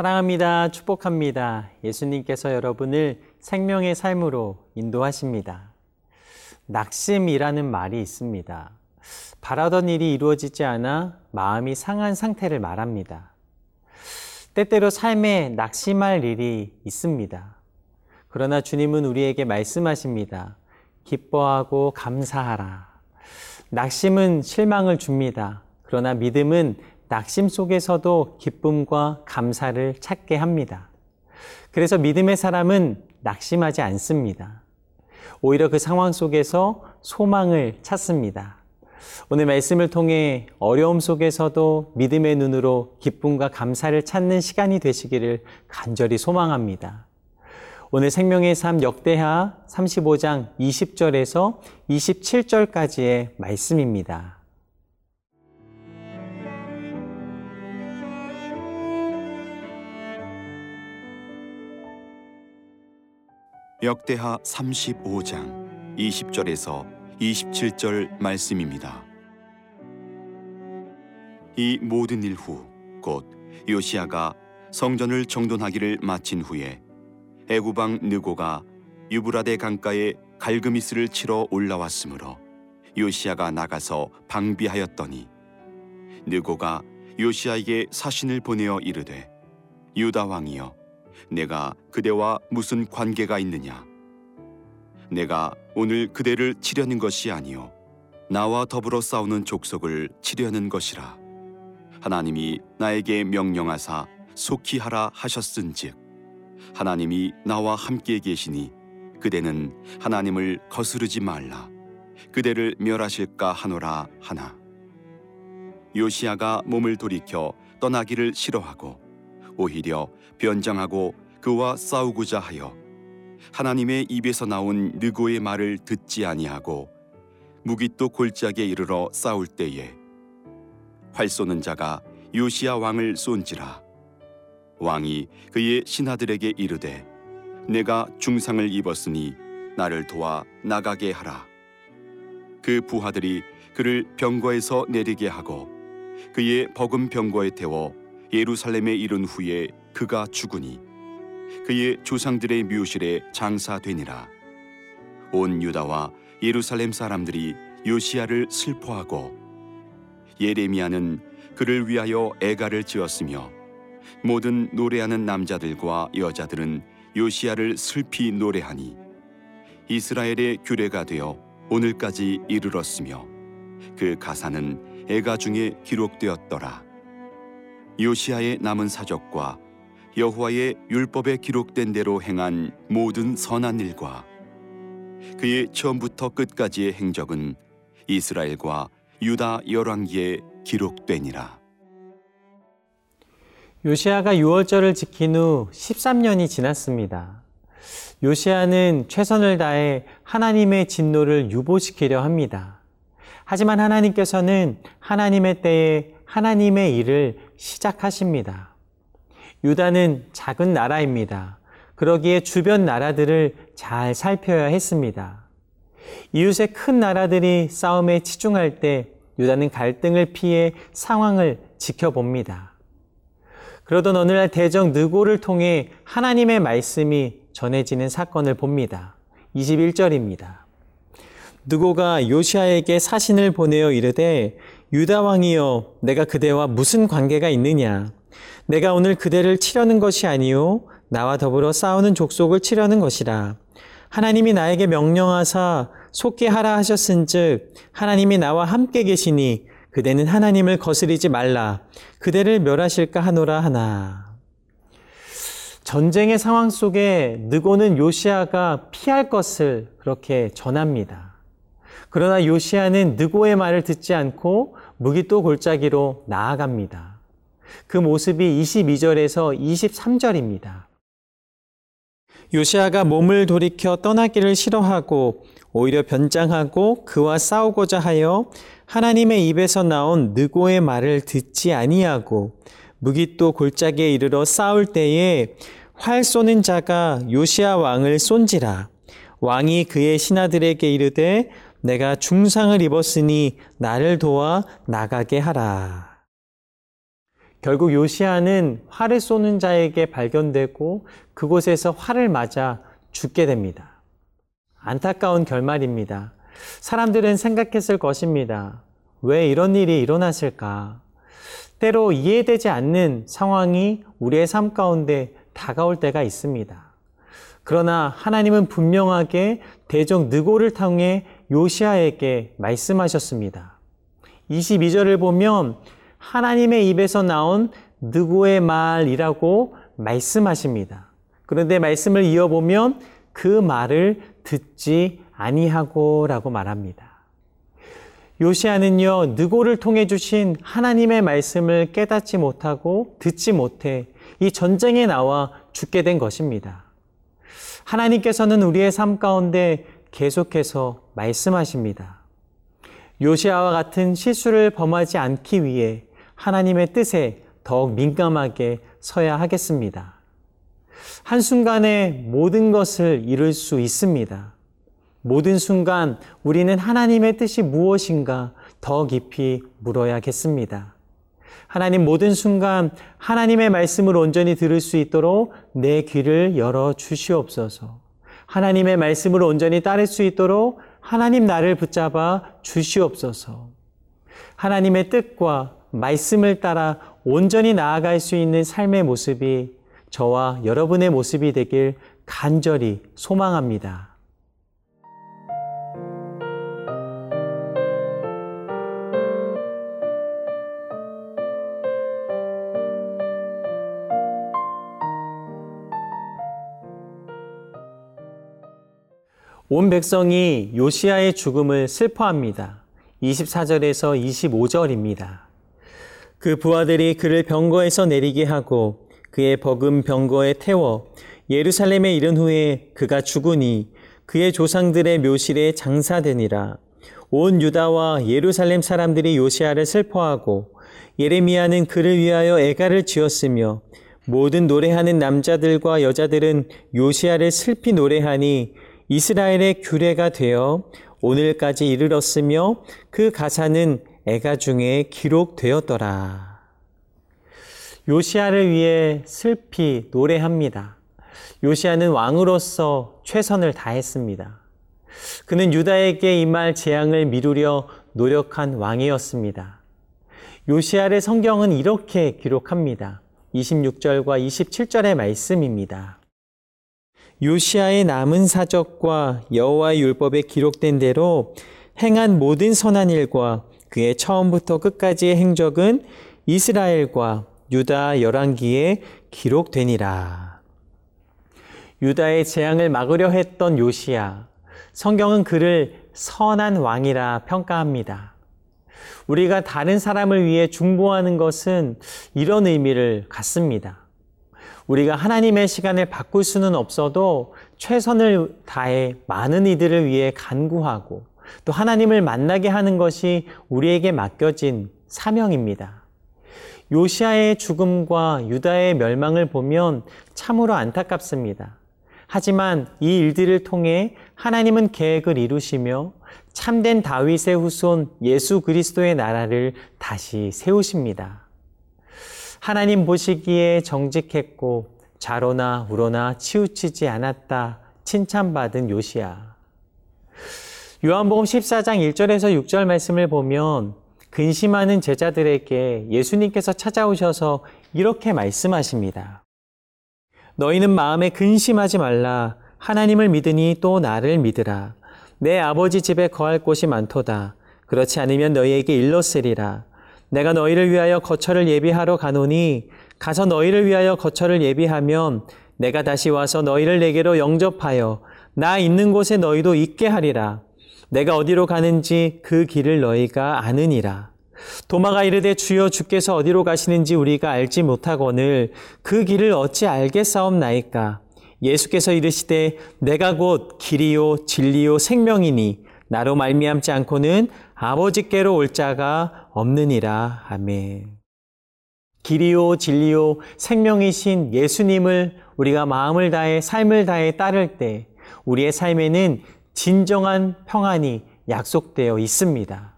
사랑합니다. 축복합니다. 예수님께서 여러분을 생명의 삶으로 인도하십니다. 낙심이라는 말이 있습니다. 바라던 일이 이루어지지 않아 마음이 상한 상태를 말합니다. 때때로 삶에 낙심할 일이 있습니다. 그러나 주님은 우리에게 말씀하십니다. 기뻐하고 감사하라. 낙심은 실망을 줍니다. 그러나 믿음은 낙심 속에서도 기쁨과 감사를 찾게 합니다. 그래서 믿음의 사람은 낙심하지 않습니다. 오히려 그 상황 속에서 소망을 찾습니다. 오늘 말씀을 통해 어려움 속에서도 믿음의 눈으로 기쁨과 감사를 찾는 시간이 되시기를 간절히 소망합니다. 오늘 생명의 삶 역대하 35장 20절에서 27절까지의 말씀입니다. 역대하 35장 20절에서 27절 말씀입니다. 이 모든 일 후 곧 요시아가 성전을 정돈하기를 마친 후에 애구방 느고가 유브라데 강가에 갈그미스를 치러 올라왔으므로 요시아가 나가서 방비하였더니 느고가 요시아에게 사신을 보내어 이르되 유다 왕이여 내가 그대와 무슨 관계가 있느냐? 내가 오늘 그대를 치려는 것이 아니요 나와 더불어 싸우는 족속을 치려는 것이라. 하나님이 나에게 명령하사 속히 하라 하셨은즉 하나님이 나와 함께 계시니 그대는 하나님을 거스르지 말라. 그대를 멸하실까 하노라 하나. 요시아가 몸을 돌이켜 떠나기를 싫어하고 오히려 변장하고 그와 싸우고자 하여 하나님의 입에서 나온 느고의 말을 듣지 아니하고 무기또 골짜기에 이르러 싸울 때에 활 쏘는 자가 요시야 왕을 쏜지라. 왕이 그의 신하들에게 이르되 내가 중상을 입었으니 나를 도와 나가게 하라. 그 부하들이 그를 병거에서 내리게 하고 그의 버금 병거에 태워 예루살렘에 이른 후에 그가 죽으니 그의 조상들의 묘실에 장사되니라 온 유다와 예루살렘 사람들이 요시아를 슬퍼하고 예레미야는 그를 위하여 애가를 지었으며 모든 노래하는 남자들과 여자들은 요시아를 슬피 노래하니 이스라엘의 규례가 되어 오늘까지 이르렀으며 그 가사는 애가 중에 기록되었더라. 요시아의 남은 사적과 여호와의 율법에 기록된 대로 행한 모든 선한 일과 그의 처음부터 끝까지의 행적은 이스라엘과 유다 열왕기에 기록되니라. 요시아가 6월절을 지킨 후 13년이 지났습니다. 요시아는 최선을 다해 하나님의 진노를 유보시키려 합니다. 하지만 하나님께서는 하나님의 때에 하나님의 일을 시작하십니다. 유다는 작은 나라입니다. 그러기에 주변 나라들을 잘 살펴야 했습니다. 이웃의 큰 나라들이 싸움에 치중할 때 유다는 갈등을 피해 상황을 지켜봅니다. 그러던 어느 날 대적 느고를 통해 하나님의 말씀이 전해지는 사건을 봅니다. 21절입니다. 느고가 요시아에게 사신을 보내어 이르되 유다 왕이여 내가 그대와 무슨 관계가 있느냐? 내가 오늘 그대를 치려는 것이 아니요 나와 더불어 싸우는 족속을 치려는 것이라. 하나님이 나에게 명령하사 속게 하라 하셨은즉 하나님이 나와 함께 계시니 그대는 하나님을 거스리지 말라. 그대를 멸하실까 하노라 하나. 전쟁의 상황 속에 느고는 요시아가 피할 것을 그렇게 전합니다. 그러나 요시아는 느고의 말을 듣지 않고 무기또 골짜기로 나아갑니다. 그 모습이 22절에서 23절입니다. 요시아가 몸을 돌이켜 떠나기를 싫어하고 오히려 변장하고 그와 싸우고자 하여 하나님의 입에서 나온 느고의 말을 듣지 아니하고 무기또 골짜기에 이르러 싸울 때에 활 쏘는 자가 요시아 왕을 쏜지라 왕이 그의 신하들에게 이르되 내가 중상을 입었으니 나를 도와 나가게 하라. 결국 요시아는 활을 쏘는 자에게 발견되고 그곳에서 활을 맞아 죽게 됩니다. 안타까운 결말입니다. 사람들은 생각했을 것입니다. 왜 이런 일이 일어났을까? 때로 이해되지 않는 상황이 우리의 삶 가운데 다가올 때가 있습니다. 그러나 하나님은 분명하게 대적 느고를 통해 요시아에게 말씀하셨습니다. 22절을 보면 하나님의 입에서 나온 느고의 말이라고 말씀하십니다. 그런데 말씀을 이어보면 그 말을 듣지 아니하고 라고 말합니다. 요시아는요, 느고를 통해 주신 하나님의 말씀을 깨닫지 못하고 듣지 못해 이 전쟁에 나와 죽게 된 것입니다. 하나님께서는 우리의 삶 가운데 계속해서 말씀하십니다. 요시아와 같은 실수를 범하지 않기 위해 하나님의 뜻에 더욱 민감하게 서야 하겠습니다. 한순간에 모든 것을 이룰 수 있습니다. 모든 순간 우리는 하나님의 뜻이 무엇인가 더 깊이 물어야겠습니다. 하나님 모든 순간 하나님의 말씀을 온전히 들을 수 있도록 내 귀를 열어 주시옵소서. 하나님의 말씀을 온전히 따를 수 있도록 하나님 나를 붙잡아 주시옵소서. 하나님의 뜻과 말씀을 따라 온전히 나아갈 수 있는 삶의 모습이 저와 여러분의 모습이 되길 간절히 소망합니다. 온 백성이 요시아의 죽음을 슬퍼합니다. 24절에서 25절입니다. 그 부하들이 그를 병거에서 내리게 하고 그의 버금 병거에 태워 예루살렘에 이른 후에 그가 죽으니 그의 조상들의 묘실에 장사되니라. 온 유다와 예루살렘 사람들이 요시아를 슬퍼하고 예레미야는 그를 위하여 애가를 지었으며 모든 노래하는 남자들과 여자들은 요시아를 슬피 노래하니 이스라엘의 규례가 되어 오늘까지 이르렀으며 그 가사는 애가 중에 기록되었더라. 요시아를 위해 슬피 노래합니다. 요시아는 왕으로서 최선을 다했습니다. 그는 유다에게 임할 재앙을 미루려 노력한 왕이었습니다. 요시아를 성경은 이렇게 기록합니다. 26절과 27절의 말씀입니다. 요시아의 남은 사적과 여호와의 율법에 기록된 대로 행한 모든 선한 일과 그의 처음부터 끝까지의 행적은 이스라엘과 유다 열왕기에 기록되니라. 유다의 재앙을 막으려 했던 요시아. 성경은 그를 선한 왕이라 평가합니다. 우리가 다른 사람을 위해 중보하는 것은 이런 의미를 갖습니다. 우리가 하나님의 시간을 바꿀 수는 없어도 최선을 다해 많은 이들을 위해 간구하고 또 하나님을 만나게 하는 것이 우리에게 맡겨진 사명입니다. 요시아의 죽음과 유다의 멸망을 보면 참으로 안타깝습니다. 하지만 이 일들을 통해 하나님은 계획을 이루시며 참된 다윗의 후손 예수 그리스도의 나라를 다시 세우십니다. 하나님 보시기에 정직했고 자로나 우로나 치우치지 않았다 칭찬받은 요시야. 요한복음 14장 1절에서 6절 말씀을 보면 근심하는 제자들에게 예수님께서 찾아오셔서 이렇게 말씀하십니다. 너희는 마음에 근심하지 말라. 하나님을 믿으니 또 나를 믿으라. 내 아버지 집에 거할 곳이 많도다. 그렇지 않으면 너희에게 일렀으리라. 내가 너희를 위하여 거처를 예비하러 가노니 가서 너희를 위하여 거처를 예비하면 내가 다시 와서 너희를 내게로 영접하여 나 있는 곳에 너희도 있게 하리라. 내가 어디로 가는지 그 길을 너희가 아느니라. 도마가 이르되 주여 주께서 어디로 가시는지 우리가 알지 못하거늘 그 길을 어찌 알겠사옵나이까. 예수께서 이르시되 내가 곧 길이요 진리요 생명이니 나로 말미암지 않고는 아버지께로 올 자가 없느니라. 아멘. 길이요, 진리요, 생명이신 예수님을 우리가 마음을 다해 삶을 다해 따를 때 우리의 삶에는 진정한 평안이 약속되어 있습니다.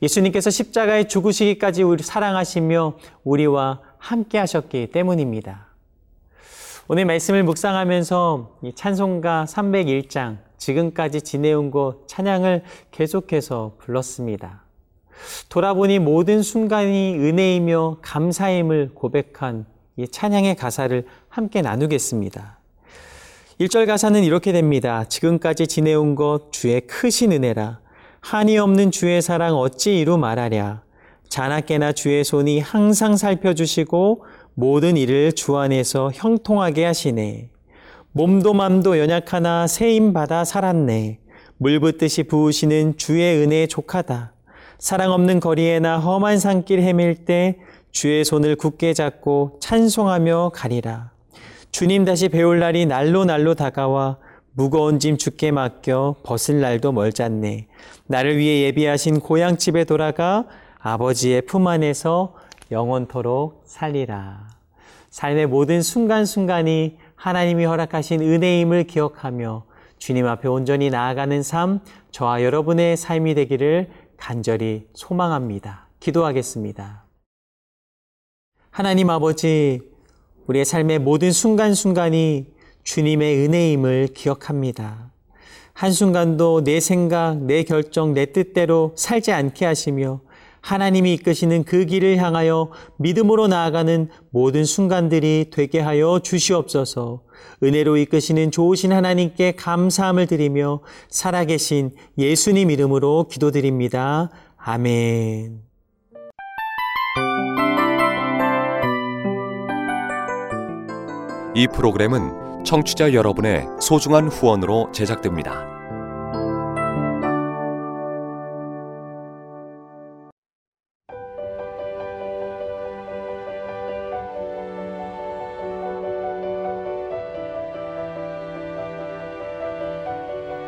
예수님께서 십자가에 죽으시기까지 우리 사랑하시며 우리와 함께 하셨기 때문입니다. 오늘 말씀을 묵상하면서 이 찬송가 301장 지금까지 지내온 곳 찬양을 계속해서 불렀습니다. 돌아보니 모든 순간이 은혜이며 감사임을 고백한 이 찬양의 가사를 함께 나누겠습니다. 1절 가사는 이렇게 됩니다. 지금까지 지내온 것 주의 크신 은혜라. 한이 없는 주의 사랑 어찌 이루 말하랴. 자나깨나 주의 손이 항상 살펴주시고 모든 일을 주 안에서 형통하게 하시네. 몸도 맘도 연약하나 세임 받아 살았네. 물 붓듯이 부으시는 주의 은혜에 족하다. 사랑 없는 거리에나 험한 산길 헤맬 때 주의 손을 굳게 잡고 찬송하며 가리라. 주님 다시 배울 날이 날로 날로 다가와 무거운 짐 주께 맡겨 벗을 날도 멀잖네. 나를 위해 예비하신 고향집에 돌아가 아버지의 품 안에서 영원토록 살리라. 삶의 모든 순간순간이 하나님이 허락하신 은혜임을 기억하며 주님 앞에 온전히 나아가는 삶, 저와 여러분의 삶이 되기를 간절히 소망합니다. 기도하겠습니다. 하나님 아버지, 우리의 삶의 모든 순간순간이 주님의 은혜임을 기억합니다. 한순간도 내 생각, 내 결정, 내 뜻대로 살지 않게 하시며 하나님이 이끄시는 그 길을 향하여 믿음으로 나아가는 모든 순간들이 되게 하여 주시옵소서. 은혜로 이끄시는 좋으신 하나님께 감사함을 드리며 살아계신 예수님 이름으로 기도드립니다. 아멘. 이 프로그램은 청취자 여러분의 소중한 후원으로 제작됩니다.